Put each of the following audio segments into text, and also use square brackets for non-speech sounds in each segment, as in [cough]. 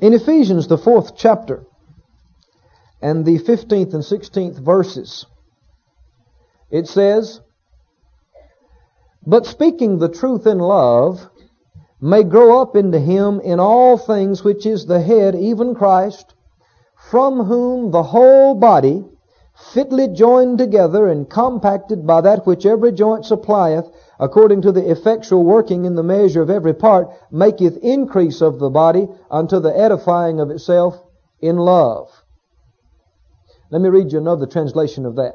In Ephesians, the fourth chapter, and the 15th and 16th verses, it says, But speaking the truth in love, may grow up into him in all things which is the head, even Christ, from whom the whole body, fitly joined together and compacted by that which every joint supplieth, according to the effectual working in the measure of every part, maketh increase of the body unto the edifying of itself in love. Let me read you another translation of that.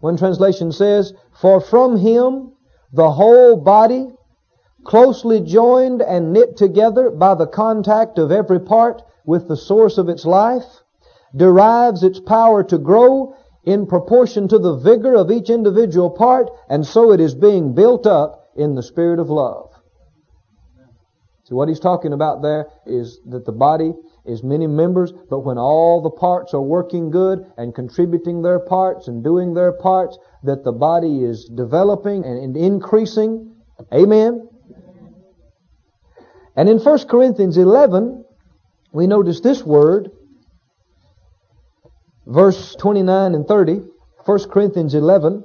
One translation says, For from him the whole body, closely joined and knit together by the contact of every part with the source of its life, derives its power to grow in proportion to the vigor of each individual part, and so it is being built up in the spirit of love. So what he's talking about there is that the body is many members, but when all the parts are working good and contributing their parts and doing their parts, that the body is developing and increasing. Amen. And in 1 Corinthians 11, we notice this word, verse 29 and 30, 1 Corinthians 11,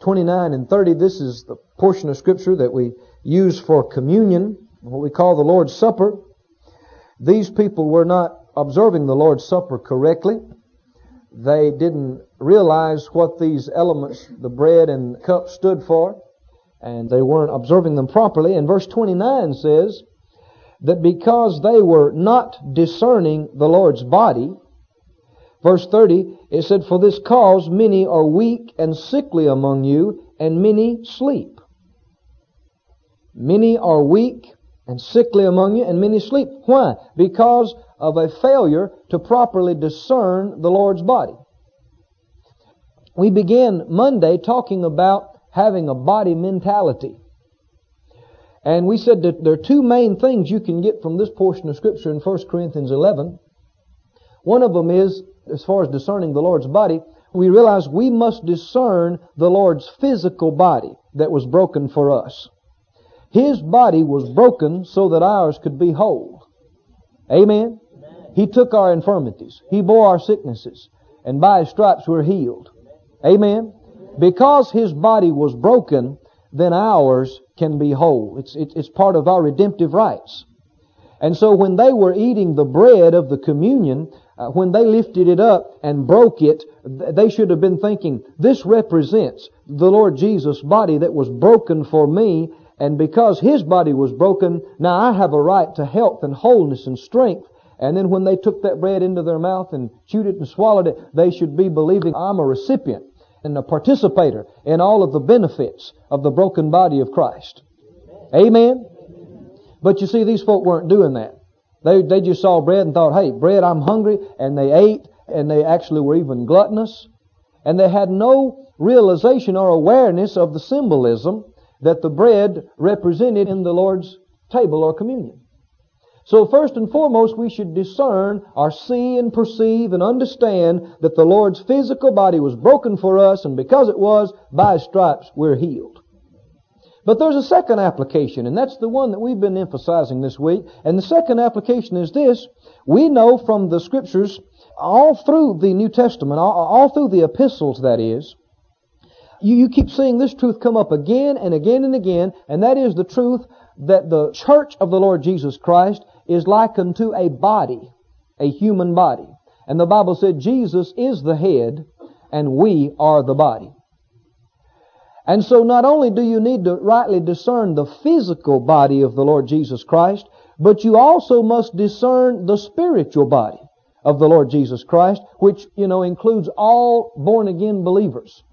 29 and 30, this is the portion of scripture that we use for communion, what we call the Lord's Supper. These people were not observing the Lord's Supper correctly. They didn't realize what these elements, the bread and cup, stood for, and they weren't observing them properly. And verse 29 says that because they were not discerning the Lord's body, Verse 30, it said, For this cause many are weak and sickly among you, and many sleep. Many are weak and sickly among you, and many sleep. Why? Because of a failure to properly discern the Lord's body. We began Monday talking about having a body mentality. And we said that there are two main things you can get from this portion of Scripture in 1 Corinthians 11. One of them is as far as discerning the Lord's body, we realize we must discern the Lord's physical body that was broken for us. His body was broken so that ours could be whole. Amen? Amen? He took our infirmities. He bore our sicknesses. And by His stripes we're healed. Amen? Because His body was broken, then ours can be whole. It's, it's part of our redemptive rights. And so when they were eating the bread of the communion, uh, when they lifted it up and broke it, they should have been thinking, this represents the Lord Jesus' body that was broken for me, and because His body was broken, now I have a right to health and wholeness and strength. And then when they took that bread into their mouth and chewed it and swallowed it, they should be believing I'm a recipient and a participator in all of the benefits of the broken body of Christ. Amen? But you see, these folk weren't doing that. They, they just saw bread and thought, hey, bread, I'm hungry. And they ate, and they actually were even gluttonous. And they had no realization or awareness of the symbolism that the bread represented in the Lord's table or communion. So first and foremost, we should discern or see and perceive and understand that the Lord's physical body was broken for us, and because it was, by stripes we're healed. But there's a second application, and that's the one that we've been emphasizing this week. And the second application is this. We know from the scriptures, all through the New Testament, all, all through the epistles that is, you, you keep seeing this truth come up again and again and again, and that is the truth that the church of the Lord Jesus Christ is likened to a body, a human body. And the Bible said Jesus is the head, and we are the body. And so not only do you need to rightly discern the physical body of the Lord Jesus Christ, but you also must discern the spiritual body of the Lord Jesus Christ, which, you know, includes all born again believers.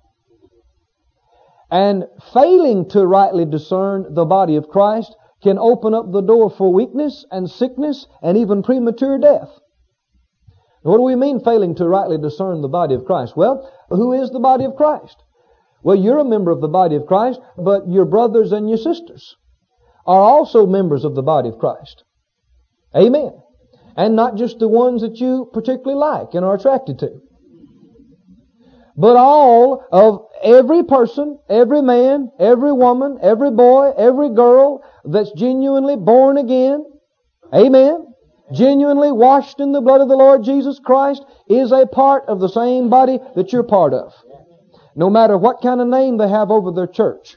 And failing to rightly discern the body of Christ can open up the door for weakness and sickness and even premature death. What do we mean failing to rightly discern the body of Christ? Well, who is the body of Christ? Well, you're a member of the body of Christ, but your brothers and your sisters are also members of the body of Christ. Amen. And not just the ones that you particularly like and are attracted to. But all of every person, every man, every woman, every boy, every girl that's genuinely born again. Amen. genuinely washed in the blood of the Lord Jesus Christ, is a part of the same body that you're part of. No matter what kind of name they have over their church.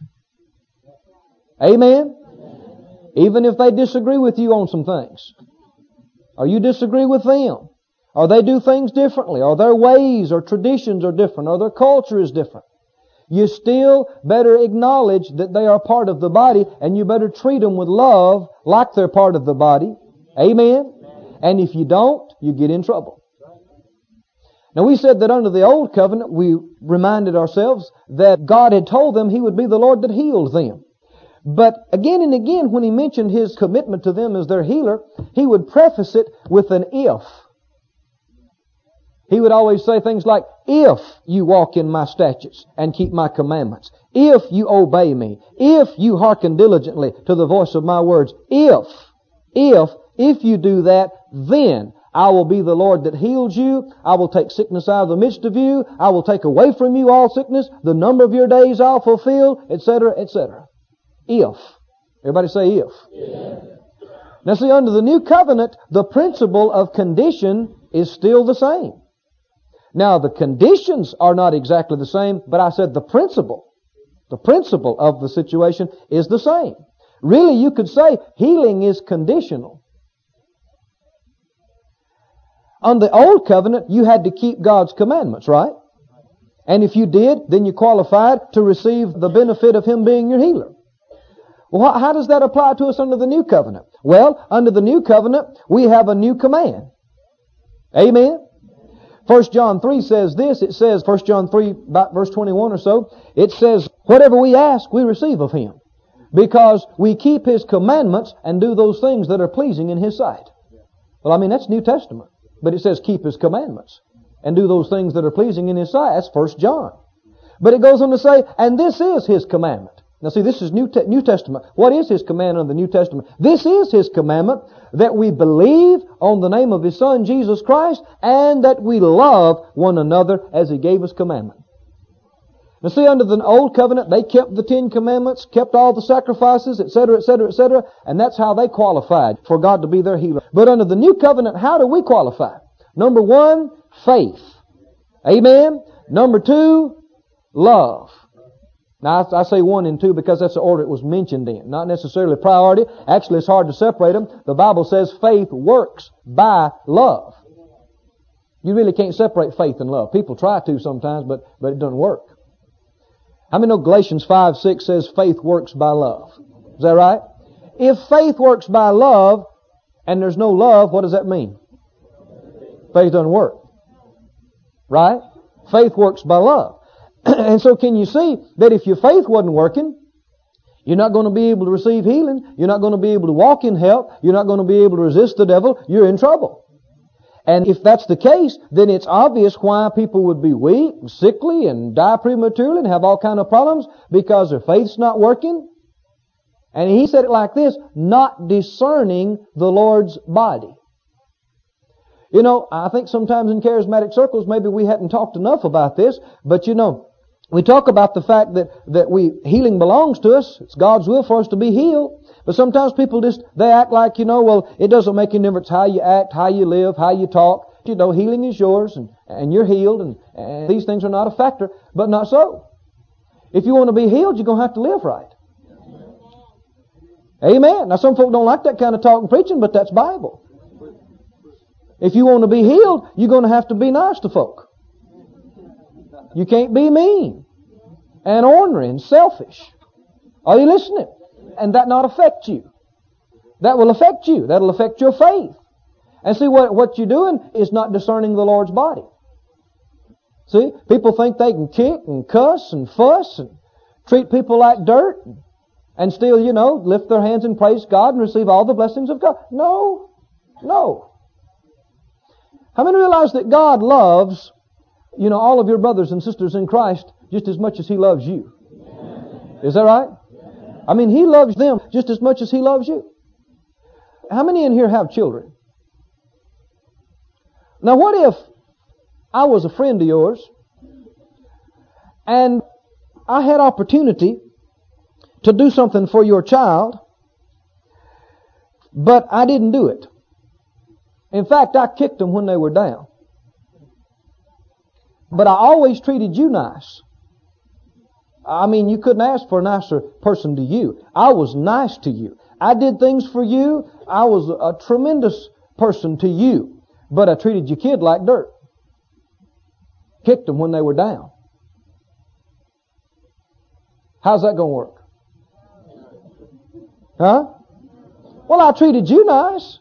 Amen? Even if they disagree with you on some things. Or you disagree with them. Or they do things differently. Or their ways or traditions are different. Or their culture is different. You still better acknowledge that they are part of the body and you better treat them with love like they're part of the body. Amen? And if you don't, you get in trouble. Now we said that under the old covenant, we reminded ourselves that God had told them He would be the Lord that healed them. But again and again, when He mentioned His commitment to them as their healer, He would preface it with an if. He would always say things like, if you walk in my statutes and keep my commandments, if you obey me, if you hearken diligently to the voice of my words, if, if, if you do that, then I will be the Lord that heals you. I will take sickness out of the midst of you. I will take away from you all sickness. The number of your days I'll fulfill, etc., etc. If. Everybody say if. Yeah. Now see, under the new covenant, the principle of condition is still the same. Now the conditions are not exactly the same, but I said the principle, the principle of the situation is the same. Really, you could say healing is conditional. On the old covenant, you had to keep God's commandments, right? And if you did, then you qualified to receive the benefit of Him being your healer. Well, how does that apply to us under the new covenant? Well, under the new covenant, we have a new command. Amen? 1 John 3 says this, it says, 1 John 3, about verse 21 or so, it says, whatever we ask, we receive of Him. Because we keep His commandments and do those things that are pleasing in His sight. Well, I mean, that's New Testament. But it says keep His commandments and do those things that are pleasing in His sight. That's First John. But it goes on to say, and this is His commandment. Now see, this is New, Te- New Testament. What is His commandment in the New Testament? This is His commandment that we believe on the name of His Son, Jesus Christ, and that we love one another as He gave us commandment. Now see, under the old covenant, they kept the Ten Commandments, kept all the sacrifices, etc., etc., etc., and that's how they qualified for God to be their healer. But under the new covenant, how do we qualify? Number one, faith. Amen. Number two, love. Now, I, say one and two because that's the order it was mentioned in. Not necessarily priority. Actually, it's hard to separate them. The Bible says faith works by love. You really can't separate faith and love. People try to sometimes, but, but it doesn't work. How many know Galatians 5, 6 says faith works by love? Is that right? If faith works by love, and there's no love, what does that mean? Faith doesn't work. Right? Faith works by love. [clears throat] and so can you see that if your faith wasn't working, you're not going to be able to receive healing. You're not going to be able to walk in health. You're not going to be able to resist the devil. You're in trouble. And if that's the case, then it's obvious why people would be weak, sickly, and die prematurely, and have all kind of problems, because their faith's not working. And he said it like this, not discerning the Lord's body. You know, I think sometimes in charismatic circles, maybe we hadn't talked enough about this, but you know, we talk about the fact that, that we, healing belongs to us. It's God's will for us to be healed. But sometimes people just, they act like, you know, well, it doesn't make any difference how you act, how you live, how you talk. You know, healing is yours and, and you're healed and, and these things are not a factor, but not so. If you want to be healed, you're going to have to live right. Amen. Now some folk don't like that kind of talk and preaching, but that's Bible. If you want to be healed, you're going to have to be nice to folk. You can't be mean and ornery and selfish. Are you listening? And that not affect you. That will affect you. That'll affect your faith. And see what, what you're doing is not discerning the Lord's body. See, people think they can kick and cuss and fuss and treat people like dirt and still, you know, lift their hands and praise God and receive all the blessings of God. No. No. How many realize that God loves, you know, all of your brothers and sisters in Christ just as much as He loves you? Is that right? I mean, He loves them just as much as He loves you. How many in here have children? Now, what if I was a friend of yours and I had opportunity to do something for your child, but I didn't do it? In fact, I kicked them when they were down. But I always treated you nice. I mean, you couldn't ask for a nicer person to you. I was nice to you. I did things for you. I was a tremendous person to you. But I treated your kid like dirt. Kicked them when they were down. How's that going to work? Huh? Well, I treated you nice.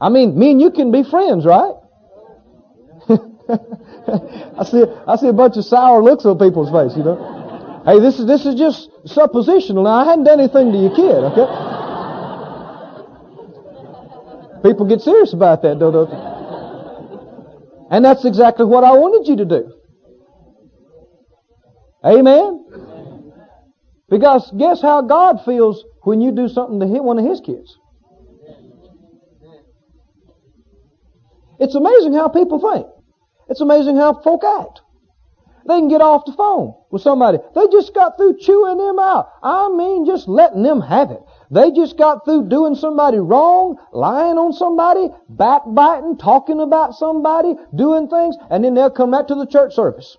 I mean, me and you can be friends, right? [laughs] I see, I see a bunch of sour looks on people's face, you know. Hey, this is, this is just suppositional. Now, I hadn't done anything to your kid, okay? People get serious about that, don't they? And that's exactly what I wanted you to do. Amen? Because guess how God feels when you do something to hit one of His kids? It's amazing how people think. It's amazing how folk act. They can get off the phone with somebody. They just got through chewing them out. I mean, just letting them have it. They just got through doing somebody wrong, lying on somebody, backbiting, talking about somebody, doing things, and then they'll come back to the church service.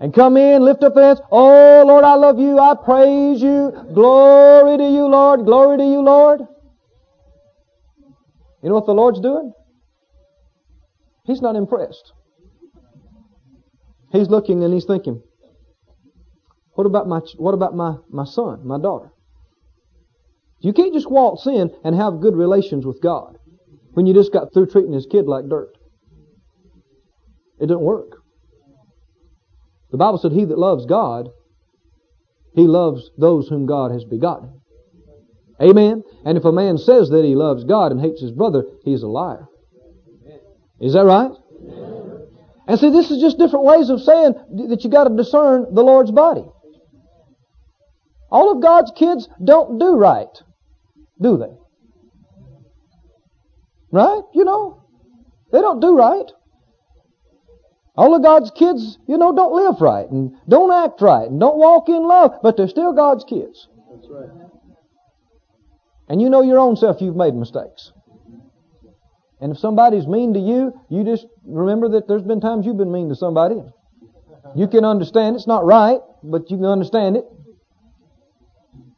And come in, lift up their hands. Oh, Lord, I love you. I praise you. Glory to you, Lord. Glory to you, Lord. You know what the Lord's doing? He's not impressed. He's looking and he's thinking, what about my, what about my, my son, my daughter? You can't just waltz in and have good relations with God when you just got through treating his kid like dirt. It doesn't work. The Bible said, He that loves God, he loves those whom God has begotten. Amen? And if a man says that he loves God and hates his brother, he's a liar. Is that right? And see, this is just different ways of saying that you got to discern the Lord's body. All of God's kids don't do right, do they? Right? You know, they don't do right. All of God's kids, you know, don't live right and don't act right and don't walk in love, but they're still God's kids. That's right. And you know your own self you've made mistakes. And if somebody's mean to you, you just remember that there's been times you've been mean to somebody. You can understand it's not right, but you can understand it.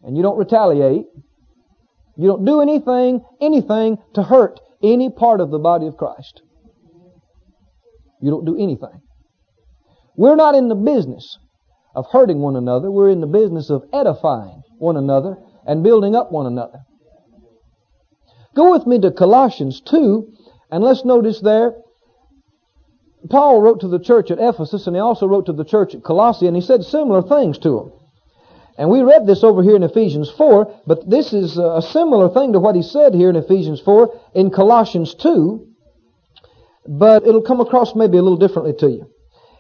And you don't retaliate. You don't do anything, anything to hurt any part of the body of Christ. You don't do anything. We're not in the business of hurting one another. We're in the business of edifying one another and building up one another. Go with me to Colossians 2, and let's notice there, Paul wrote to the church at Ephesus, and he also wrote to the church at Colossae, and he said similar things to them. And we read this over here in Ephesians 4, but this is a similar thing to what he said here in Ephesians 4 in Colossians 2, but it'll come across maybe a little differently to you.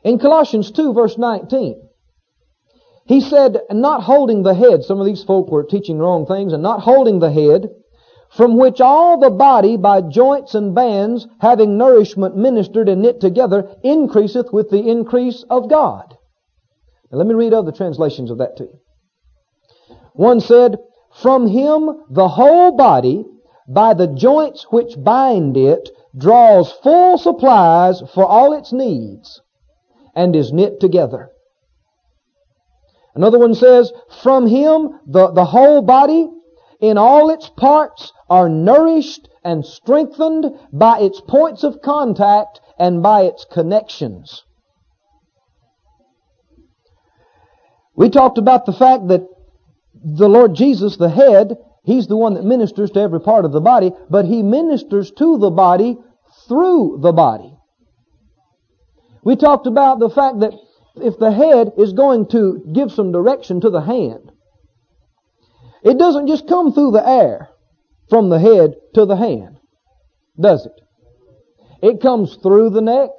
In Colossians 2 verse 19, he said, not holding the head, some of these folk were teaching wrong things, and not holding the head, from which all the body by joints and bands, having nourishment ministered and knit together, increaseth with the increase of God. Now let me read other translations of that to you. One said, From him the whole body, by the joints which bind it, draws full supplies for all its needs, and is knit together. Another one says, From him the, the whole body, in all its parts are nourished and strengthened by its points of contact and by its connections. We talked about the fact that the Lord Jesus, the head, He's the one that ministers to every part of the body, but He ministers to the body through the body. We talked about the fact that if the head is going to give some direction to the hand, it doesn't just come through the air from the head to the hand, does it? It comes through the neck,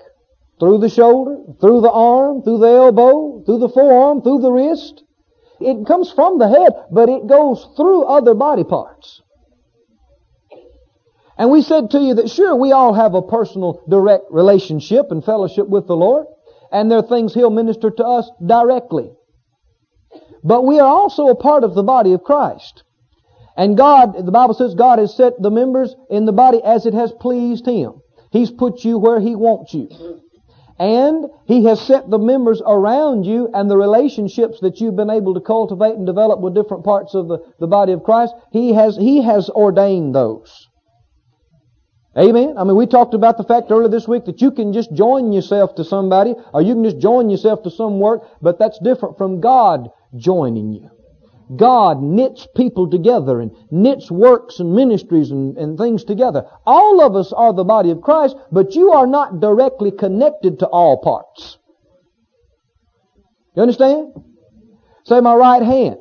through the shoulder, through the arm, through the elbow, through the forearm, through the wrist. It comes from the head, but it goes through other body parts. And we said to you that sure, we all have a personal direct relationship and fellowship with the Lord, and there are things He'll minister to us directly. But we are also a part of the body of Christ. And God, the Bible says God has set the members in the body as it has pleased Him. He's put you where He wants you. And He has set the members around you and the relationships that you've been able to cultivate and develop with different parts of the, the body of Christ. He has, He has ordained those. Amen. I mean, we talked about the fact earlier this week that you can just join yourself to somebody or you can just join yourself to some work, but that's different from God joining you. God knits people together and knits works and ministries and, and things together. All of us are the body of Christ, but you are not directly connected to all parts. You understand? Say my right hand.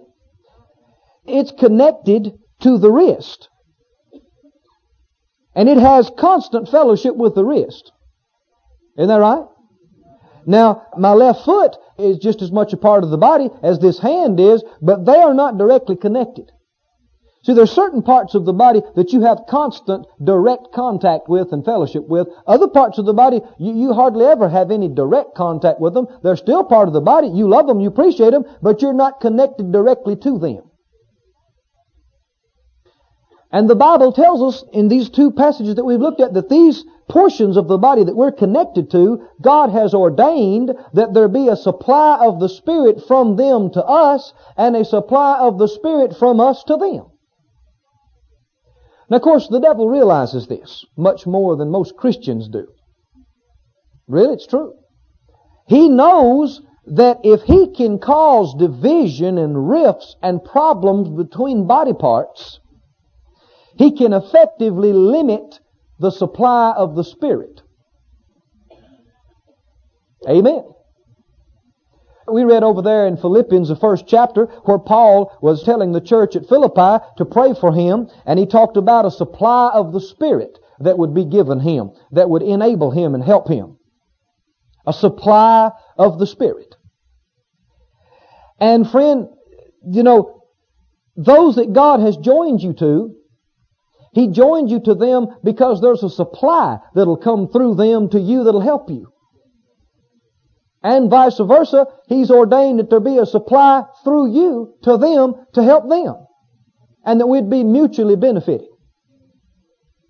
It's connected to the wrist. And it has constant fellowship with the wrist. Isn't that right? Now, my left foot is just as much a part of the body as this hand is, but they are not directly connected. See, there are certain parts of the body that you have constant direct contact with and fellowship with. Other parts of the body, you, you, hardly ever have any direct contact with them. They're still part of the body. You love them, you appreciate them, but you're not connected directly to them. And the Bible tells us in these two passages that we've looked at that these portions of the body that we're connected to, God has ordained that there be a supply of the Spirit from them to us and a supply of the Spirit from us to them. Now, of course, the devil realizes this much more than most Christians do. Really, it's true. He knows that if he can cause division and rifts and problems between body parts, he can effectively limit the supply of the Spirit. Amen. We read over there in Philippians, the first chapter, where Paul was telling the church at Philippi to pray for him, and he talked about a supply of the Spirit that would be given him, that would enable him and help him. A supply of the Spirit. And friend, you know, those that God has joined you to, he joined you to them because there's a supply that'll come through them to you that'll help you. And vice versa, He's ordained that there be a supply through you to them to help them. And that we'd be mutually benefiting.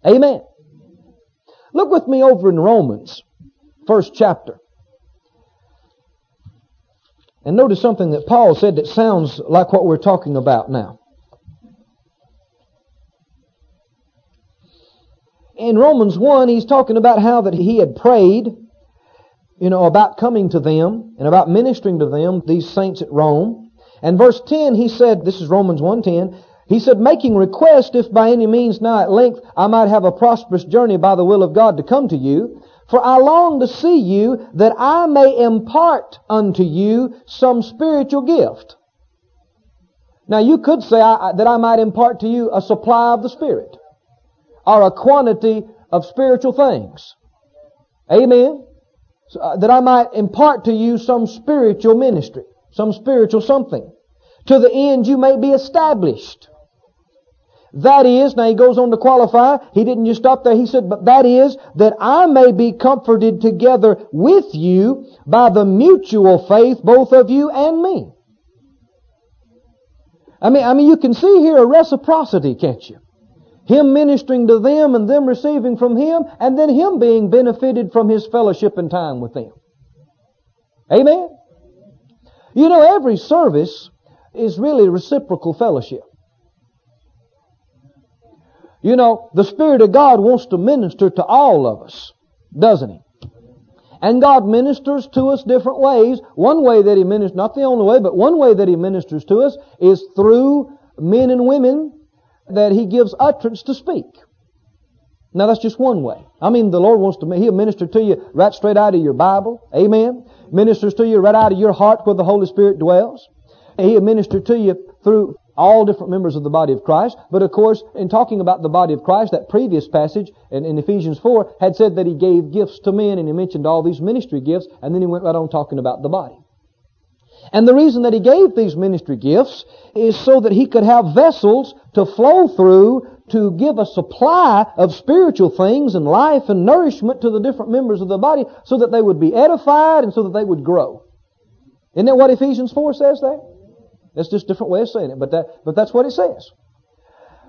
Amen. Look with me over in Romans, first chapter. And notice something that Paul said that sounds like what we're talking about now. In Romans 1, he's talking about how that he had prayed, you know, about coming to them and about ministering to them, these saints at Rome. And verse 10, he said, this is Romans 1.10, he said, making request if by any means now at length I might have a prosperous journey by the will of God to come to you. For I long to see you that I may impart unto you some spiritual gift. Now you could say I, that I might impart to you a supply of the Spirit are a quantity of spiritual things. Amen. So, uh, that I might impart to you some spiritual ministry, some spiritual something, to the end you may be established. That is, now he goes on to qualify, he didn't just stop there, he said, but that is, that I may be comforted together with you by the mutual faith, both of you and me. I mean, I mean, you can see here a reciprocity, can't you? Him ministering to them and them receiving from Him, and then Him being benefited from His fellowship and time with them. Amen? You know, every service is really reciprocal fellowship. You know, the Spirit of God wants to minister to all of us, doesn't He? And God ministers to us different ways. One way that He ministers, not the only way, but one way that He ministers to us is through men and women that He gives utterance to speak. Now that's just one way. I mean, the Lord wants to, He'll minister to you right straight out of your Bible. Amen. Ministers to you right out of your heart where the Holy Spirit dwells. He'll minister to you through all different members of the body of Christ. But of course, in talking about the body of Christ, that previous passage in, in, Ephesians 4 had said that He gave gifts to men and He mentioned all these ministry gifts and then He went right on talking about the body. And the reason that he gave these ministry gifts is so that he could have vessels to flow through to give a supply of spiritual things and life and nourishment to the different members of the body so that they would be edified and so that they would grow. Isn't that what Ephesians 4 says there? That's just a different way of saying it, but that, but that's what it says.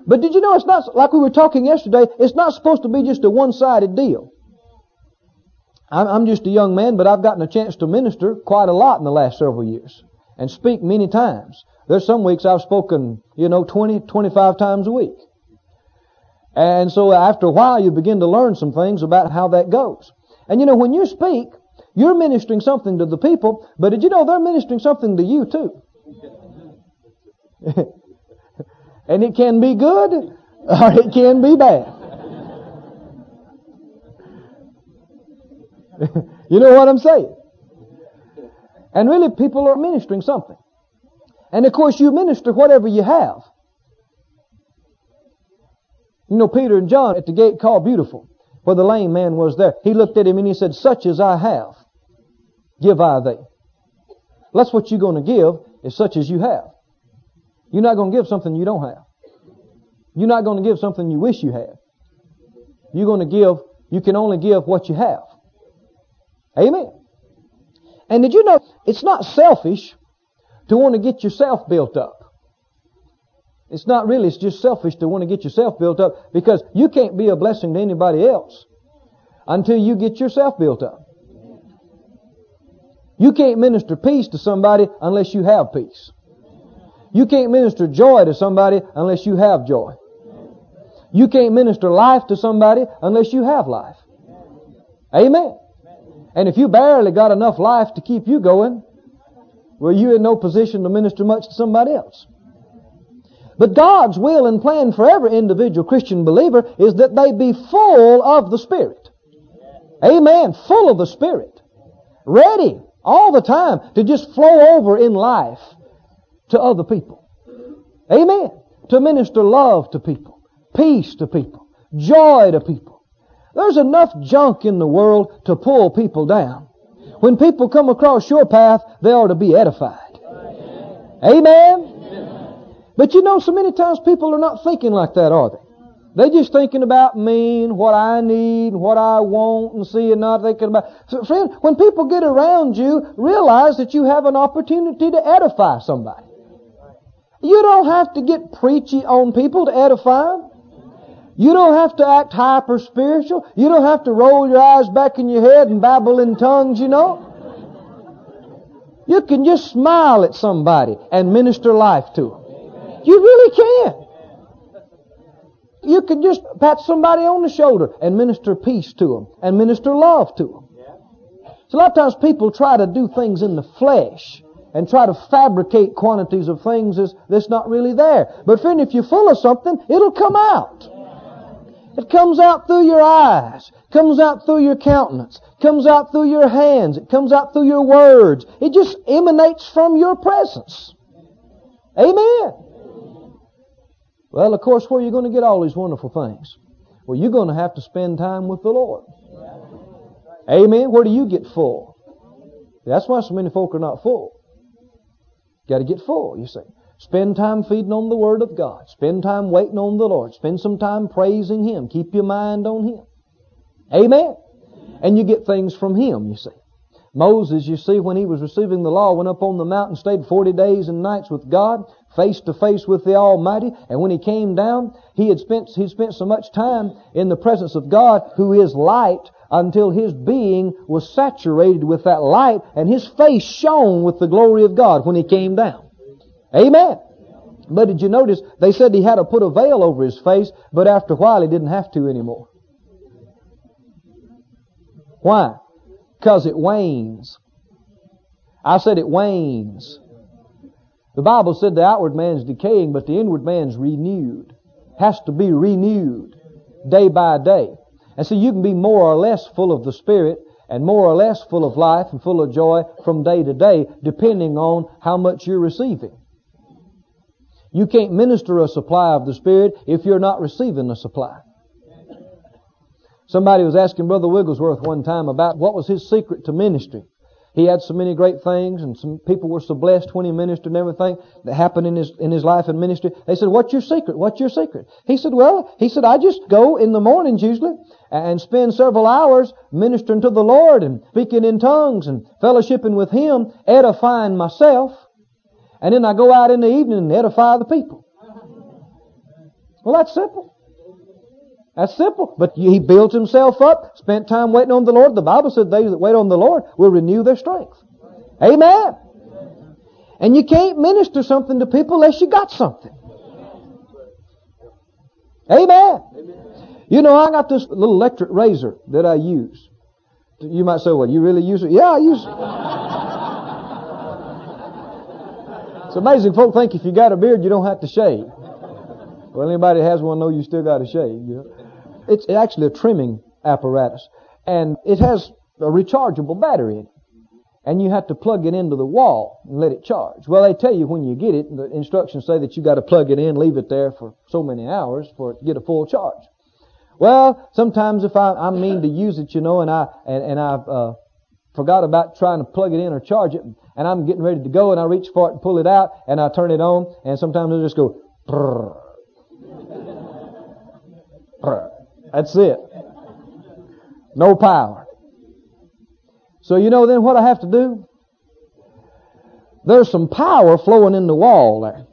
But did you know it's not, like we were talking yesterday, it's not supposed to be just a one-sided deal. I'm, just a young man, but I've gotten a chance to minister quite a lot in the last several years and speak many times. There's some weeks I've spoken, you know, 20, 25 times a week. And so after a while you begin to learn some things about how that goes. And you know, when you speak, you're ministering something to the people, but did you know they're ministering something to you too? [laughs] and it can be good or it can be bad. [laughs] you know what I'm saying? And really, people are ministering something. And of course, you minister whatever you have. You know, Peter and John at the gate called Beautiful, where the lame man was there. He looked at him and he said, Such as I have, give I thee. That's what you're going to give, is such as you have. You're not going to give something you don't have. You're not going to give something you wish you had. You're going to give, you can only give what you have. Amen. And did you know it's not selfish to want to get yourself built up? It's not really, it's just selfish to want to get yourself built up because you can't be a blessing to anybody else until you get yourself built up. You can't minister peace to somebody unless you have peace. You can't minister joy to somebody unless you have joy. You can't minister life to somebody unless you have life. Amen. And if you barely got enough life to keep you going, well, you're in no position to minister much to somebody else. But God's will and plan for every individual Christian believer is that they be full of the Spirit. Amen. Full of the Spirit. Ready all the time to just flow over in life to other people. Amen. To minister love to people, peace to people, joy to people. There's enough junk in the world to pull people down. When people come across your path, they ought to be edified. Amen? But you know, so many times people are not thinking like that, are they? They're just thinking about me and what I need and what I want and see and not thinking about. So friend, when people get around you, realize that you have an opportunity to edify somebody. You don't have to get preachy on people to edify them. You don't have to act hyper spiritual. You don't have to roll your eyes back in your head and babble in tongues, you know. You can just smile at somebody and minister life to them. You really can. You can just pat somebody on the shoulder and minister peace to them and minister love to them. So a lot of times people try to do things in the flesh and try to fabricate quantities of things that's not really there. But friend, if you're full of something, it'll come out. It comes out through your eyes, comes out through your countenance, comes out through your hands, it comes out through your words. It just emanates from your presence. Amen. Well, of course, where are you going to get all these wonderful things? Well, you're going to have to spend time with the Lord. Amen. Where do you get full? That's why so many folk are not full. Got to get full, you see. Spend time feeding on the Word of God. Spend time waiting on the Lord. Spend some time praising Him. Keep your mind on Him. Amen. And you get things from Him, you see. Moses, you see, when he was receiving the law, went up on the mountain, stayed 40 days and nights with God, face to face with the Almighty, and when he came down, he had spent, he spent so much time in the presence of God, who is light, until his being was saturated with that light, and his face shone with the glory of God when he came down. Amen. But did you notice they said he had to put a veil over his face, but after a while he didn't have to anymore. Why? Because it wanes. I said it wanes. The Bible said the outward man's decaying, but the inward man's renewed. Has to be renewed day by day. And so you can be more or less full of the Spirit and more or less full of life and full of joy from day to day, depending on how much you're receiving. You can't minister a supply of the Spirit if you're not receiving a supply. Somebody was asking Brother Wigglesworth one time about what was his secret to ministry. He had so many great things and some people were so blessed when he ministered and everything that happened in his, in his life and ministry. They said, what's your secret? What's your secret? He said, well, he said, I just go in the mornings usually and spend several hours ministering to the Lord and speaking in tongues and fellowshipping with Him, edifying myself. And then I go out in the evening and edify the people. Well, that's simple. That's simple. But he built himself up, spent time waiting on the Lord. The Bible said they that wait on the Lord will renew their strength. Amen. And you can't minister something to people unless you got something. Amen. You know, I got this little electric razor that I use. You might say, well, you really use it? Yeah, I use it. It's amazing. Folk think if you got a beard, you don't have to shave. Well, anybody that has one know you still got to shave, you know. It's actually a trimming apparatus. And it has a rechargeable battery in it. And you have to plug it into the wall and let it charge. Well, they tell you when you get it, the instructions say that you got to plug it in, leave it there for so many hours for it to get a full charge. Well, sometimes if I, I mean to use it, you know, and I and, and I've uh, forgot about trying to plug it in or charge it, and I'm getting ready to go, and I reach for it and pull it out, and I turn it on, and sometimes I just go. Brrr. Brrr. That's it. No power. So you know then what I have to do? There's some power flowing in the wall there.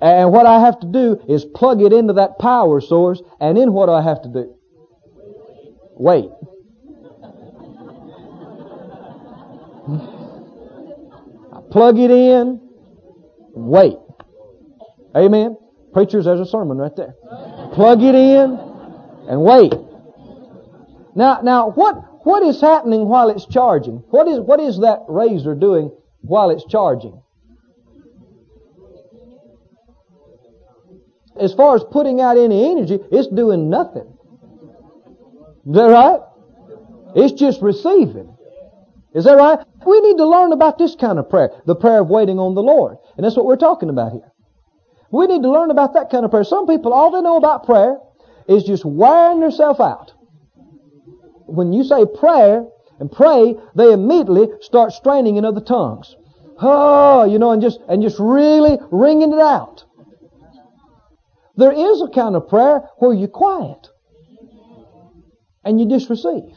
And what I have to do is plug it into that power source, and then what do I have to do? Wait. Plug it in, wait. Amen. Preachers, there's a sermon right there. Plug it in and wait. Now, now, what, what is happening while it's charging? What is, what is that razor doing while it's charging? as far as putting out any energy, it's doing nothing. Is that right? It's just receiving. Is that right? We need to learn about this kind of prayer, the prayer of waiting on the Lord. And that's what we're talking about here. We need to learn about that kind of prayer. Some people, all they know about prayer is just wearing themselves out. When you say prayer and pray, they immediately start straining in other tongues. Oh, you know, and just, and just really wringing it out. There is a kind of prayer where you're quiet and you just receive.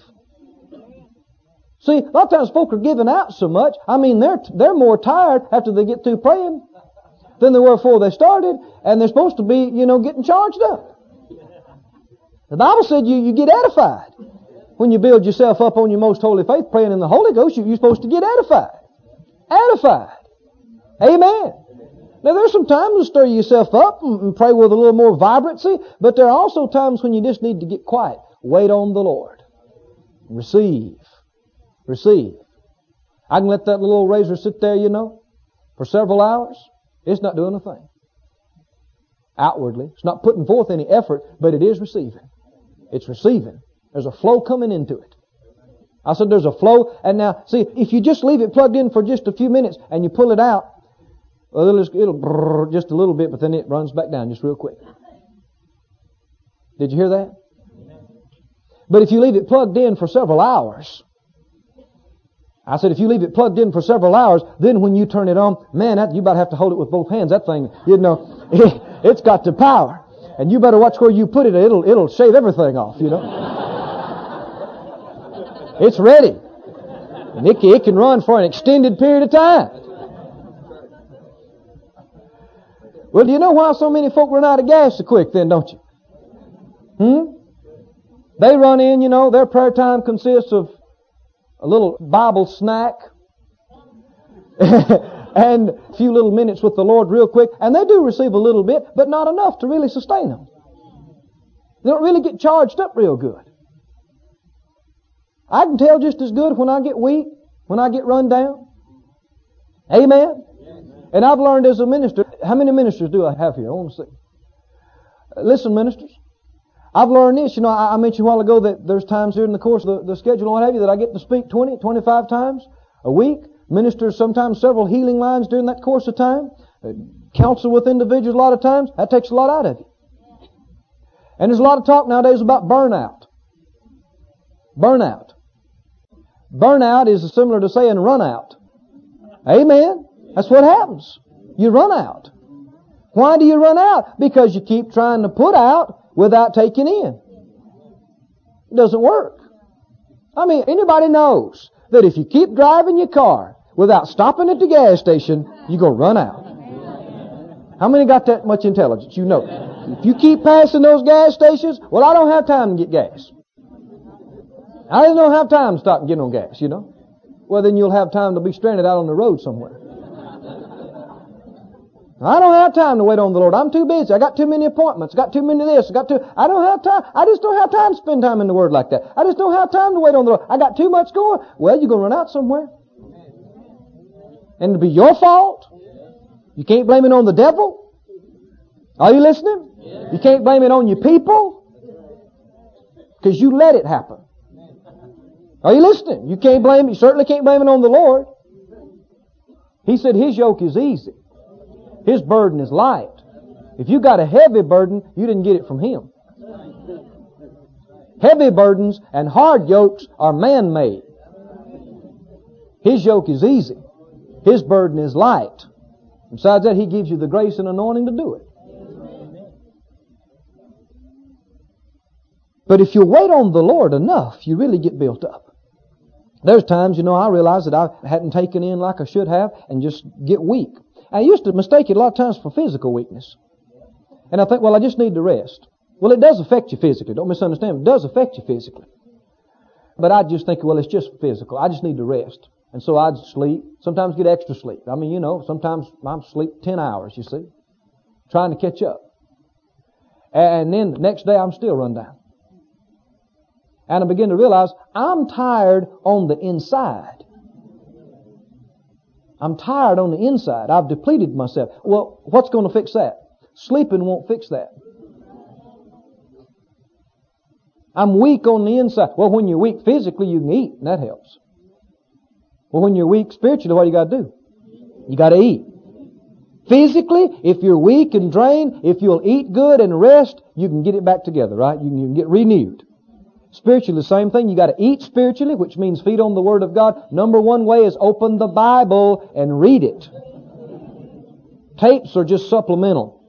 See, a lot of times folk are giving out so much. I mean, they're they're more tired after they get through praying than they were before they started, and they're supposed to be, you know, getting charged up. The Bible said you, you get edified. When you build yourself up on your most holy faith, praying in the Holy Ghost, you, you're supposed to get edified. Edified. Amen. Now there's some times to stir yourself up and pray with a little more vibrancy, but there are also times when you just need to get quiet. Wait on the Lord. Receive. Receive. I can let that little razor sit there, you know, for several hours. It's not doing a thing. Outwardly. It's not putting forth any effort, but it is receiving. It's receiving. There's a flow coming into it. I said there's a flow, and now, see, if you just leave it plugged in for just a few minutes and you pull it out, well, it'll, it'll brrr just a little bit, but then it runs back down just real quick. Did you hear that? But if you leave it plugged in for several hours, I said if you leave it plugged in for several hours, then when you turn it on, man, that, you about have to hold it with both hands. That thing, you know, [laughs] it, it's got the power. And you better watch where you put it. It'll, it'll shave everything off, you know. [laughs] it's ready. And it, it can run for an extended period of time. Well, do you know why so many folk run out of gas so quick then, don't you? Hmm? They run in, you know, their prayer time consists of a little Bible snack [laughs] and a few little minutes with the Lord real quick, and they do receive a little bit, but not enough to really sustain them. They don't really get charged up real good. I can tell just as good when I get weak, when I get run down. Amen. And I've learned as a minister, how many ministers do I have here? I want to see. Listen, ministers. I've learned this. You know, I, mentioned a while ago that there's times in the course of the, the schedule and what have you that I get to speak 20, 25 times a week. Minister sometimes several healing lines during that course of time. Uh, counsel with individuals a lot of times. That takes a lot out of you. And there's a lot of talk nowadays about burnout. Burnout. Burnout is similar to saying run out. Amen. That's what happens. You run out. Why do you run out? Because you keep trying to put out without taking in. It doesn't work. I mean, anybody knows that if you keep driving your car without stopping at the gas station, you're going to run out. How many got that much intelligence? You know. If you keep passing those gas stations, well, I don't have time to get gas. I don't have time to stop and get on gas, you know. Well, then you'll have time to be stranded out on the road somewhere. I don't have time to wait on the Lord. I'm too busy. I got too many appointments. I got too many of this. I got too, I don't have time. I just don't have time to spend time in the Word like that. I just don't have time to wait on the Lord. I got too much going. Well, you're going to run out somewhere. And it'll be your fault. You can't blame it on the devil. Are you listening? You can't blame it on your people. Because you let it happen. Are you listening? You can't blame, you certainly can't blame it on the Lord. He said His yoke is easy. His burden is light. If you got a heavy burden, you didn't get it from Him. Heavy burdens and hard yokes are man-made. His yoke is easy. His burden is light. Besides that, He gives you the grace and anointing to do it. But if you wait on the Lord enough, you really get built up. There's times, you know, I realize that I hadn't taken in like I should have and just get weak. I used to mistake it a lot of times for physical weakness. And I think, well, I just need to rest. Well, it does affect you physically. Don't misunderstand. Me. It does affect you physically. But I just think, well, it's just physical. I just need to rest. And so I'd sleep, sometimes get extra sleep. I mean, you know, sometimes I'm sleep 10 hours, you see, trying to catch up. And then the next day I'm still run down. And I begin to realize I'm tired on the inside. I'm tired on the inside. I've depleted myself. Well, what's going to fix that? Sleeping won't fix that. I'm weak on the inside. Well, when you're weak physically, you can eat, and that helps. Well, when you're weak spiritually, what do you got to do? You got to eat. Physically, if you're weak and drained, if you'll eat good and rest, you can get it back together, right? You can, you can get renewed. Spiritually, the same thing. You got to eat spiritually, which means feed on the Word of God. Number one way is open the Bible and read it. Tapes are just supplemental.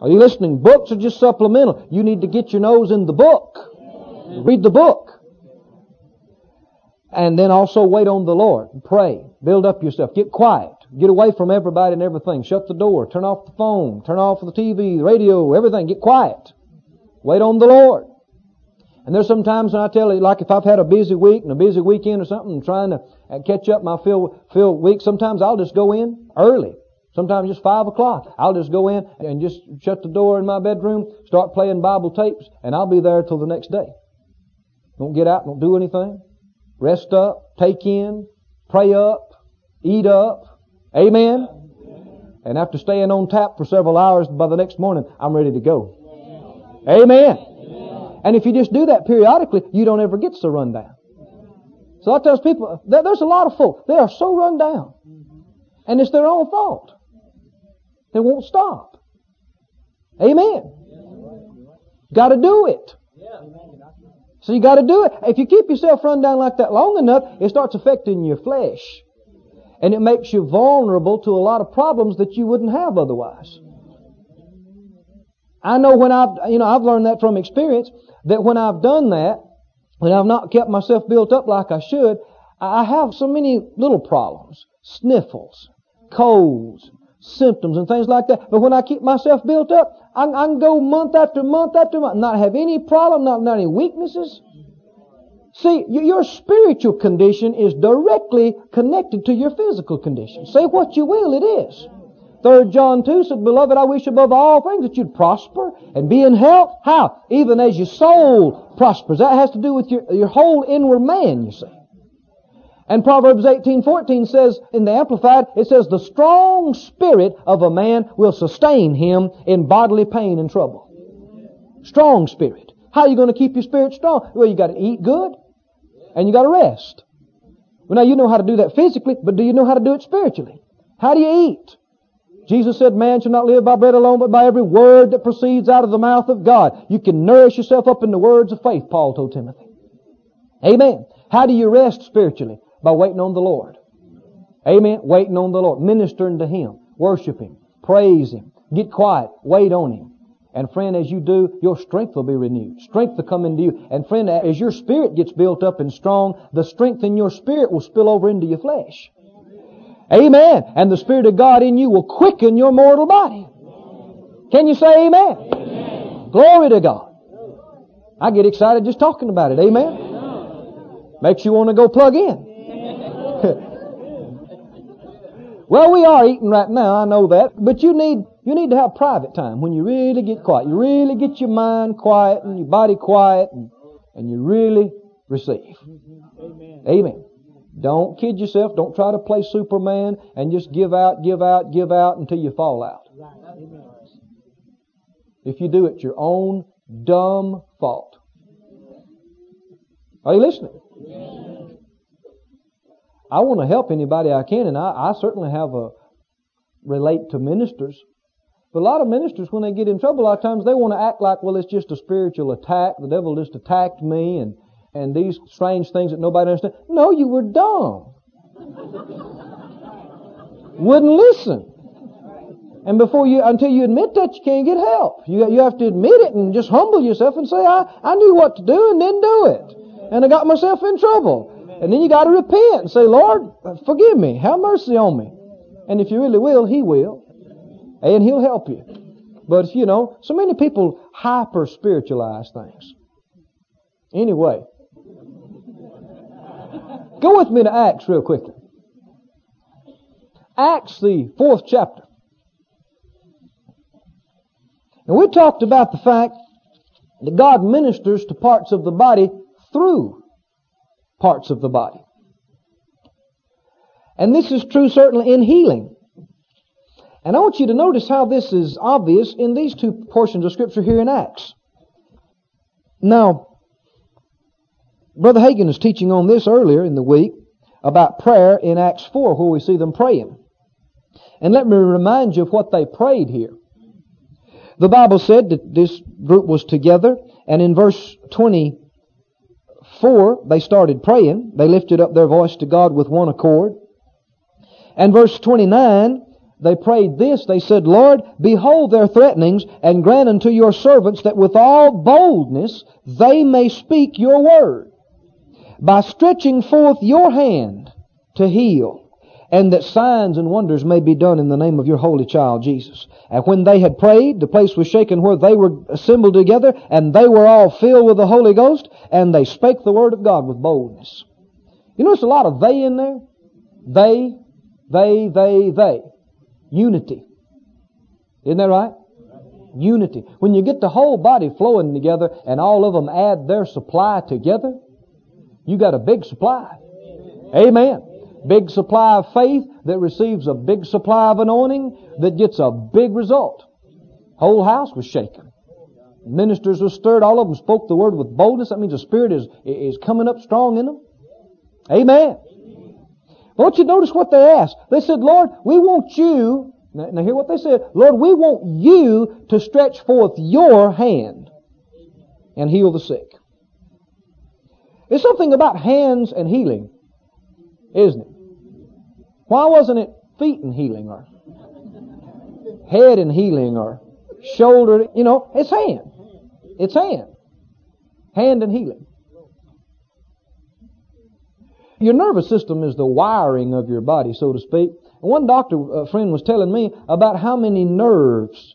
Are you listening? Books are just supplemental. You need to get your nose in the book. Read the book. And then also wait on the Lord. Pray. Build up yourself. Get quiet. Get away from everybody and everything. Shut the door. Turn off the phone. Turn off the TV, the radio, everything. Get quiet. Wait on the Lord. And there's some times when I tell you, like if I've had a busy week and a busy weekend or something, trying to uh, catch up my fill feel weak, sometimes I'll just go in early. Sometimes just five o'clock. I'll just go in and just shut the door in my bedroom, start playing Bible tapes, and I'll be there till the next day. Don't get out, don't do anything. Rest up, take in, pray up, eat up. Amen. And after staying on tap for several hours, by the next morning, I'm ready to go. Amen. And if you just do that periodically, you don't ever get so run down. So I tell people, there's a lot of folk, they are so run down. And it's their own fault. They won't stop. Amen. Got to do it. So you got to do it. If you keep yourself run down like that long enough, it starts affecting your flesh. And it makes you vulnerable to a lot of problems that you wouldn't have otherwise. I know when I've, you know, I've learned that from experience that when I've done that, when I've not kept myself built up like I should, I have so many little problems. Sniffles, colds, symptoms and things like that. But when I keep myself built up, I, I can go month after month after month, not have any problem, not, not any weaknesses. See, your spiritual condition is directly connected to your physical condition. Say what you will, it is. Third John 2 said, Beloved, I wish above all things that you'd prosper and be in health. How? Even as your soul prospers. That has to do with your, your whole inward man, you see. And Proverbs 18:14 says in the Amplified, it says, "The strong spirit of a man will sustain him in bodily pain and trouble." Strong spirit. How are you going to keep your spirit strong? Well, you got to eat good, and you got to rest. Well, now you know how to do that physically, but do you know how to do it spiritually? How do you eat? Jesus said, man shall not live by bread alone, but by every word that proceeds out of the mouth of God. You can nourish yourself up in the words of faith, Paul told Timothy. Amen. How do you rest spiritually? By waiting on the Lord. Amen. Waiting on the Lord. Ministering to Him. Worship Him. Praise Him. Get quiet. Wait on Him. And friend, as you do, your strength will be renewed. Strength will come into you. And friend, as your spirit gets built up and strong, the strength in your spirit will spill over into your flesh. Amen. And the Spirit of God in you will quicken your mortal body. Can you say amen? amen? Glory to God. I get excited just talking about it. Amen. Makes you want to go plug in. [laughs] well, we are eating right now. I know that, but you need you need to have private time when you really get quiet. You really get your mind quiet and your body quiet, and, and you really receive. Mm-hmm. Amen. Don't kid yourself. Don't try to play Superman and just give out, give out, give out until you fall out. If you do, it's your own dumb fault. Are you listening? I want to help anybody I can, and I, I certainly have a relate to ministers. But a lot of ministers, when they get in trouble, a lot of times they want to act like, well, it's just a spiritual attack. The devil just attacked me, and and these strange things that nobody understands. No, you were dumb. Wouldn't listen. And before you, until you admit that, you can't get help. You, you have to admit it and just humble yourself and say, I, I knew what to do and didn't do it. And I got myself in trouble. And then you got to repent and say, Lord, forgive me. Have mercy on me. And if you really will, He will. And He'll help you. But, you know, so many people hyper spiritualize things. Anyway, Go with me to Acts real quickly. Acts, the fourth chapter. And we talked about the fact that God ministers to parts of the body through parts of the body. And this is true certainly in healing. And I want you to notice how this is obvious in these two portions of Scripture here in Acts. Now, Brother Hagin is teaching on this earlier in the week about prayer in Acts 4 where we see them praying. And let me remind you of what they prayed here. The Bible said that this group was together and in verse 24 they started praying. They lifted up their voice to God with one accord. And verse 29 they prayed this. They said, Lord, behold their threatenings, and grant unto your servants that with all boldness they may speak your word by stretching forth your hand to heal, and that signs and wonders may be done in the name of your holy child Jesus. And when they had prayed, the place was shaken where they were assembled together, and they were all filled with the Holy Ghost, and they spake the word of God with boldness. You notice a lot of they in there? They, they, they, they. Unity. Isn't that right? Unity. When you get the whole body flowing together and all of them add their supply together, you got a big supply. Amen. Big supply of faith that receives a big supply of anointing that gets a big result. Whole house was shaken. Ministers were stirred. All of them spoke the word with boldness. That means the Spirit is, is coming up strong in them. Amen. Don't you notice what they asked? They said, Lord, we want you, now, now hear what they said, Lord, we want you to stretch forth your hand and heal the sick. There's something about hands and healing, isn't it? Why wasn't it feet and healing or head and healing or shoulder? You know, it's hand. It's hand. Hand and healing. Your nervous system is the wiring of your body, so to speak. One doctor friend was telling me about how many nerves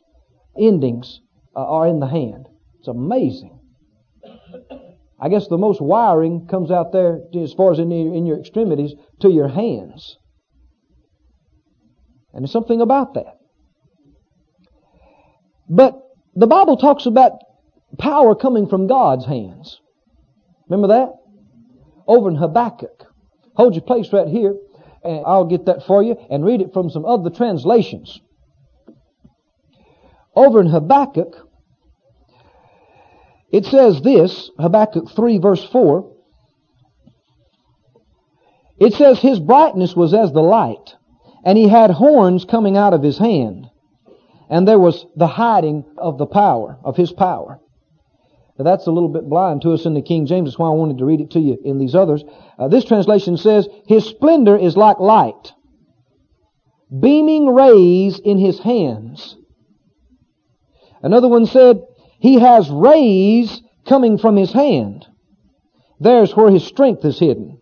endings uh, are in the hand. It's amazing. I guess the most wiring comes out there as far as in your, in your extremities to your hands. And there's something about that. But the Bible talks about power coming from God's hands. Remember that? Over in Habakkuk. Hold your place right here, and I'll get that for you and read it from some other translations. Over in Habakkuk, it says this, Habakkuk 3 verse 4. It says, His brightness was as the light, and he had horns coming out of his hand, and there was the hiding of the power, of his power. Now that's a little bit blind to us in the King James. That's why I wanted to read it to you in these others. Uh, this translation says, His splendor is like light, beaming rays in his hands. Another one said, he has rays coming from his hand. There's where his strength is hidden.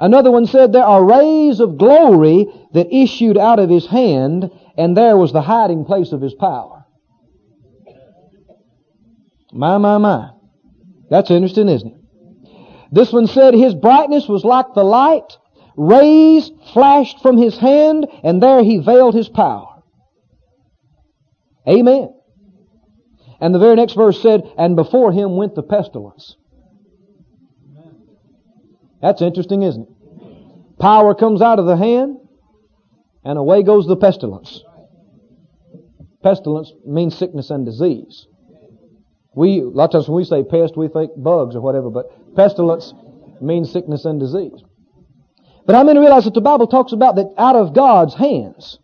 Another one said, There are rays of glory that issued out of his hand, and there was the hiding place of his power. My, my, my. That's interesting, isn't it? This one said, His brightness was like the light, rays flashed from his hand, and there he veiled his power. Amen. And the very next verse said, And before him went the pestilence. That's interesting, isn't it? Power comes out of the hand, and away goes the pestilence. Pestilence means sickness and disease. We, a lot of times when we say pest, we think bugs or whatever, but pestilence means sickness and disease. But I'm going to realize that the Bible talks about that out of God's hands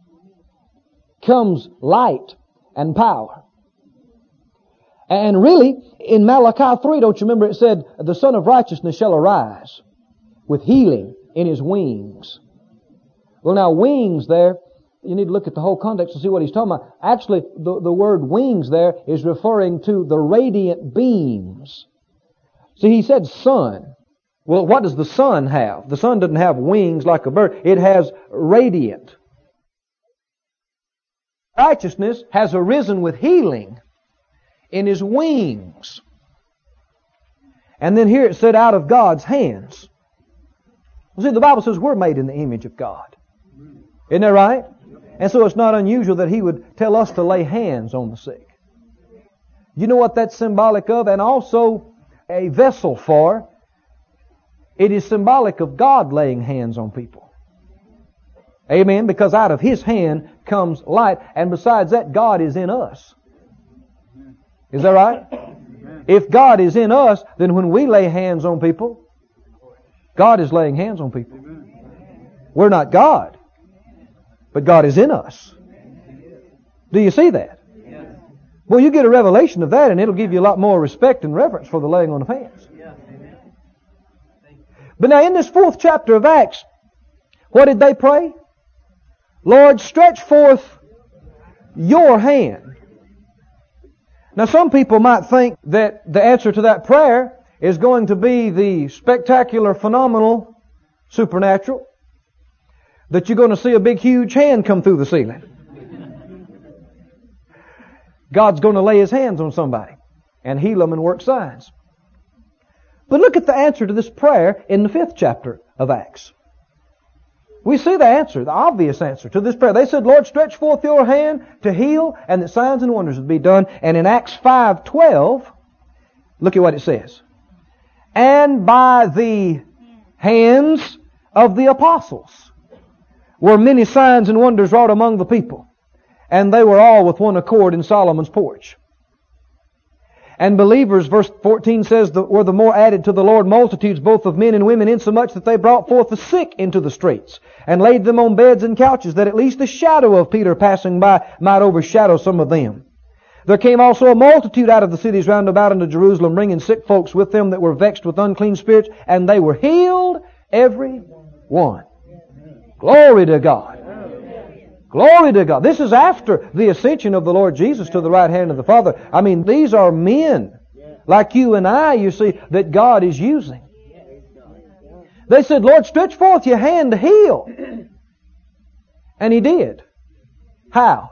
comes light and power. And really, in Malachi 3, don't you remember it said, the Sun of Righteousness shall arise with healing in his wings. Well, now wings there, you need to look at the whole context to see what he's talking about. Actually, the, the word wings there is referring to the radiant beams. See, he said sun. Well, what does the sun have? The sun doesn't have wings like a bird. It has radiant. Righteousness has arisen with healing in his wings. And then here it said out of God's hands. See, the Bible says we're made in the image of God. Isn't that right? And so it's not unusual that He would tell us to lay hands on the sick. You know what that's symbolic of? And also a vessel for. It is symbolic of God laying hands on people. Amen. Because out of His hand comes light. And besides that, God is in us. Is that right? If God is in us, then when we lay hands on people, God is laying hands on people. We're not God, but God is in us. Do you see that? Well, you get a revelation of that, and it'll give you a lot more respect and reverence for the laying on of hands. But now, in this fourth chapter of Acts, what did they pray? Lord, stretch forth your hand. Now, some people might think that the answer to that prayer is going to be the spectacular, phenomenal, supernatural, that you're going to see a big, huge hand come through the ceiling. God's going to lay His hands on somebody and heal them and work signs. But look at the answer to this prayer in the fifth chapter of Acts. We see the answer, the obvious answer to this prayer. They said, Lord, stretch forth your hand to heal and that signs and wonders would be done. And in Acts 5.12, look at what it says and by the hands of the apostles were many signs and wonders wrought among the people. And they were all with one accord in Solomon's porch. And believers, verse 14 says, were the more added to the Lord multitudes both of men and women, insomuch that they brought forth the sick into the streets, and laid them on beds and couches, that at least the shadow of Peter passing by might overshadow some of them. There came also a multitude out of the cities round about unto Jerusalem, bringing sick folks with them that were vexed with unclean spirits, and they were healed, every one. Glory to God. Glory to God. This is after the ascension of the Lord Jesus to the right hand of the Father. I mean, these are men like you and I, you see, that God is using. They said, Lord, stretch forth your hand to heal. And He did. How?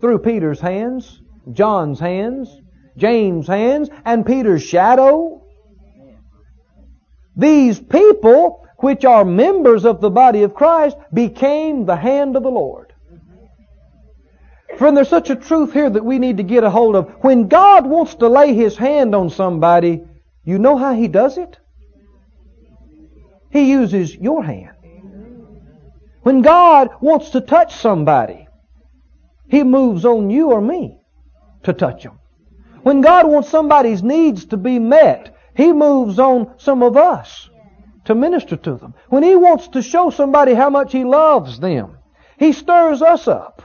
through Peter's hands, John's hands, James' hands, and Peter's shadow. These people, which are members of the body of Christ, became the hand of the Lord. Friend, there's such a truth here that we need to get a hold of. When God wants to lay His hand on somebody, you know how He does it? He uses your hand. When God wants to touch somebody, he moves on you or me to touch them. When God wants somebody's needs to be met, He moves on some of us to minister to them. When He wants to show somebody how much He loves them, He stirs us up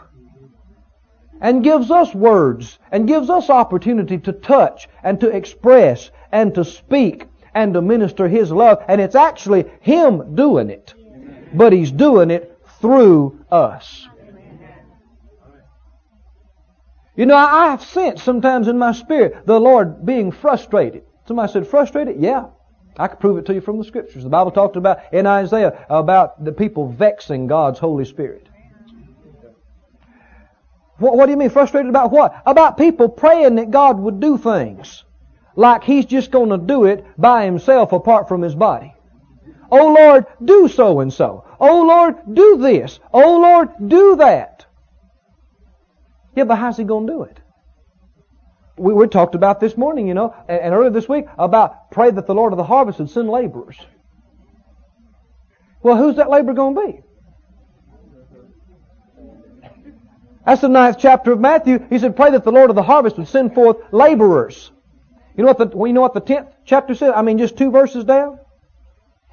and gives us words and gives us opportunity to touch and to express and to speak and to minister His love. And it's actually Him doing it. But He's doing it through us. You know, I have sensed sometimes in my spirit the Lord being frustrated. Somebody said, frustrated? Yeah. I can prove it to you from the scriptures. The Bible talked about in Isaiah about the people vexing God's Holy Spirit. What, what do you mean frustrated about what? About people praying that God would do things like He's just going to do it by Himself apart from His body. Oh Lord, do so and so. Oh Lord, do this. Oh Lord, do that. Yeah, but how's He going to do it? We, we talked about this morning, you know, and, and earlier this week about pray that the Lord of the harvest would send laborers. Well, who's that labor going to be? That's the ninth chapter of Matthew. He said, pray that the Lord of the harvest would send forth laborers. You know what the, well, you know what the tenth chapter says? I mean, just two verses down.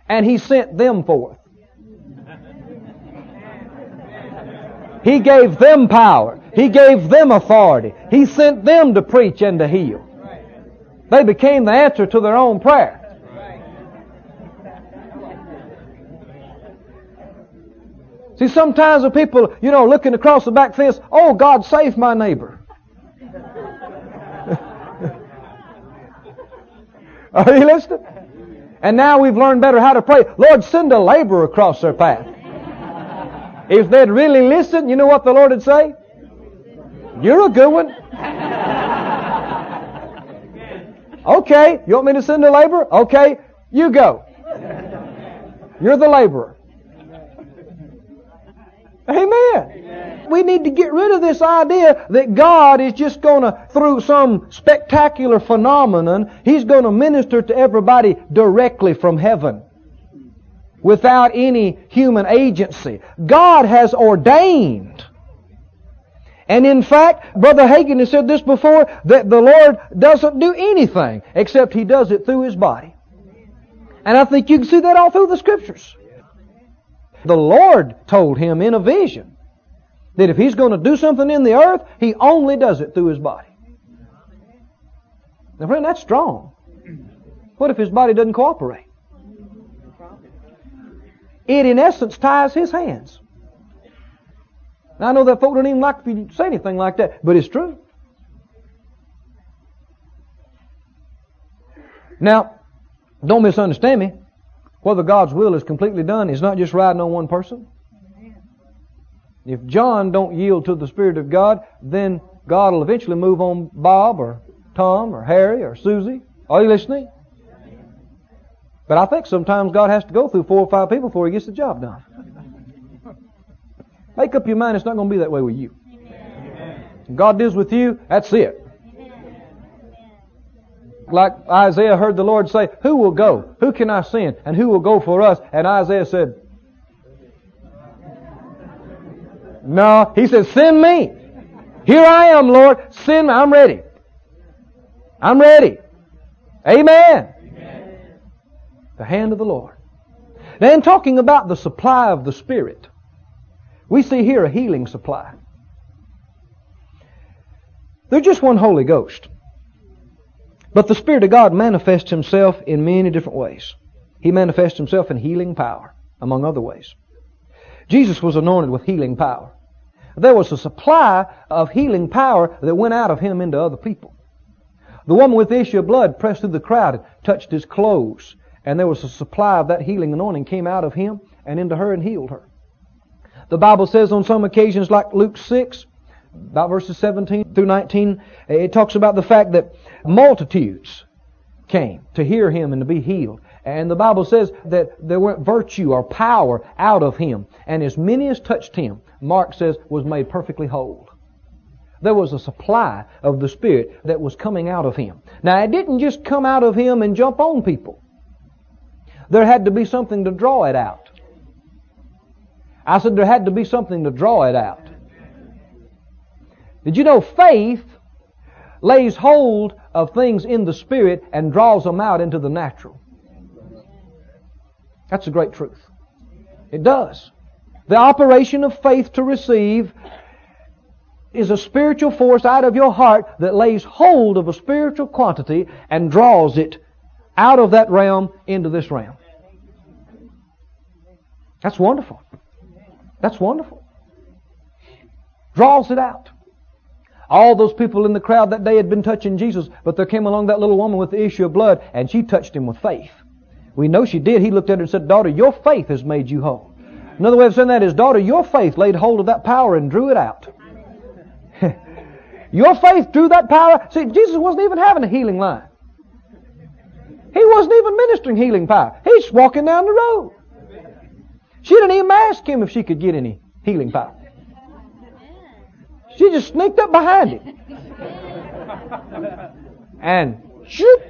And he sent them forth. [laughs] He gave them power. He gave them authority. He sent them to preach and to heal. They became the answer to their own prayer. See, sometimes the people, you know, looking across the back fence, oh, God, save my neighbor. [laughs] Are you listening? And now we've learned better how to pray. Lord, send a laborer across their path. If they'd really listen, you know what the Lord would say? You're a good one. Okay, you want me to send a laborer? Okay, you go. You're the laborer. Amen. We need to get rid of this idea that God is just going to, through some spectacular phenomenon, He's going to minister to everybody directly from heaven without any human agency. God has ordained. And in fact, Brother Hagin has said this before, that the Lord doesn't do anything except He does it through His body. And I think you can see that all through the Scriptures. The Lord told him in a vision that if he's going to do something in the earth, he only does it through his body. Now, friend, that's strong. What if his body doesn't cooperate? It, in essence, ties his hands. Now, I know that folk don't even like if you say anything like that, but it's true. Now, don't misunderstand me. Whether God's will is completely done is not just riding on one person. If John don't yield to the Spirit of God, then God will eventually move on Bob or Tom or Harry or Susie. Are you listening? But I think sometimes God has to go through four or five people before He gets the job done. Make up your mind it's not going to be that way with you. God deals with you, that's it like Isaiah heard the Lord say, Who will go? Who can I send? And who will go for us? And Isaiah said, No. He said, Send me. Here I am, Lord. Send me. I'm ready. I'm ready. Amen. Amen. The hand of the Lord. Then talking about the supply of the Spirit, we see here a healing supply. There's just one Holy Ghost. But the Spirit of God manifests Himself in many different ways. He manifests Himself in healing power, among other ways. Jesus was anointed with healing power. There was a supply of healing power that went out of Him into other people. The woman with the issue of blood pressed through the crowd and touched His clothes. And there was a supply of that healing anointing came out of Him and into her and healed her. The Bible says on some occasions, like Luke 6, about verses 17 through 19, it talks about the fact that multitudes came to hear him and to be healed. And the Bible says that there went virtue or power out of him. And as many as touched him, Mark says, was made perfectly whole. There was a supply of the Spirit that was coming out of him. Now, it didn't just come out of him and jump on people. There had to be something to draw it out. I said there had to be something to draw it out. Did you know faith lays hold of things in the spirit and draws them out into the natural? That's a great truth. It does. The operation of faith to receive is a spiritual force out of your heart that lays hold of a spiritual quantity and draws it out of that realm into this realm. That's wonderful. That's wonderful. Draws it out. All those people in the crowd that day had been touching Jesus, but there came along that little woman with the issue of blood, and she touched him with faith. We know she did. He looked at her and said, Daughter, your faith has made you whole. Another way of saying that is, Daughter, your faith laid hold of that power and drew it out. [laughs] your faith drew that power. See, Jesus wasn't even having a healing line. He wasn't even ministering healing power. He's walking down the road. She didn't even ask him if she could get any healing power. She just sneaked up behind him. And shoot,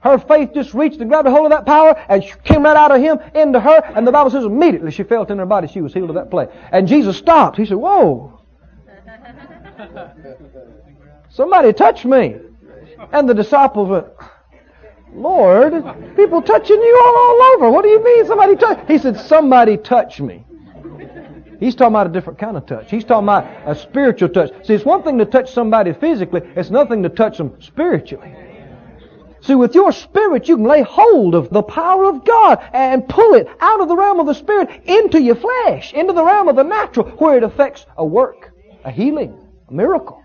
her faith just reached and grabbed a hold of that power and came right out of him into her. And the Bible says immediately she felt in her body she was healed of that plague. And Jesus stopped. He said, Whoa. Somebody touched me. And the disciples went, Lord, people touching you all, all over. What do you mean somebody touch? He said, somebody touch me. He's talking about a different kind of touch. He's talking about a spiritual touch. See, it's one thing to touch somebody physically. It's nothing to touch them spiritually. See, with your spirit, you can lay hold of the power of God and pull it out of the realm of the spirit into your flesh, into the realm of the natural, where it affects a work, a healing, a miracle.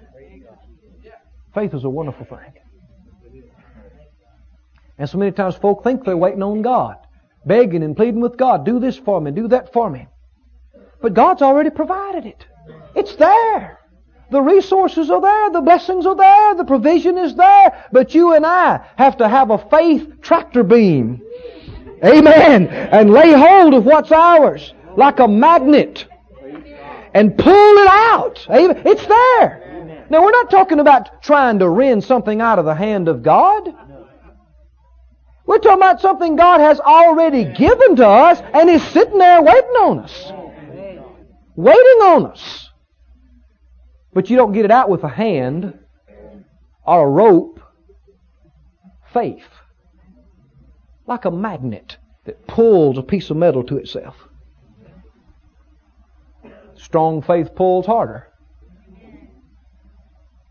Faith is a wonderful thing. And so many times folk think they're waiting on God, begging and pleading with God, do this for me, do that for me. But God's already provided it. It's there. The resources are there, the blessings are there, the provision is there, but you and I have to have a faith tractor beam. Amen. And lay hold of what's ours like a magnet and pull it out. Amen. It's there. Now we're not talking about trying to rend something out of the hand of God. We're talking about something God has already given to us and is sitting there waiting on us. Waiting on us. But you don't get it out with a hand or a rope. Faith. Like a magnet that pulls a piece of metal to itself. Strong faith pulls harder.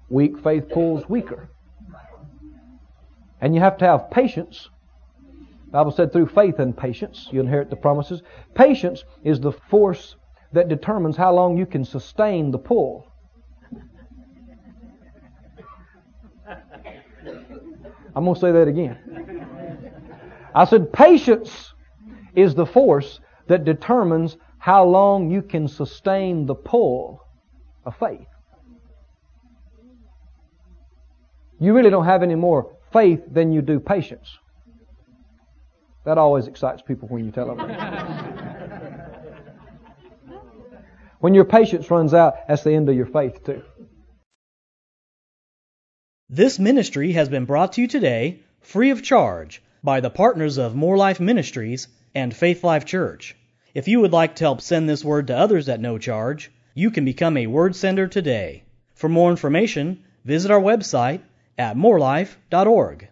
Weak faith pulls weaker. And you have to have patience. Bible said through faith and patience you inherit the promises. Patience is the force that determines how long you can sustain the pull. I'm going to say that again. I said patience is the force that determines how long you can sustain the pull of faith. You really don't have any more faith than you do patience. That always excites people when you tell them. [laughs] when your patience runs out, that's the end of your faith, too. This ministry has been brought to you today, free of charge, by the partners of More Life Ministries and Faith Life Church. If you would like to help send this word to others at no charge, you can become a word sender today. For more information, visit our website at morelife.org.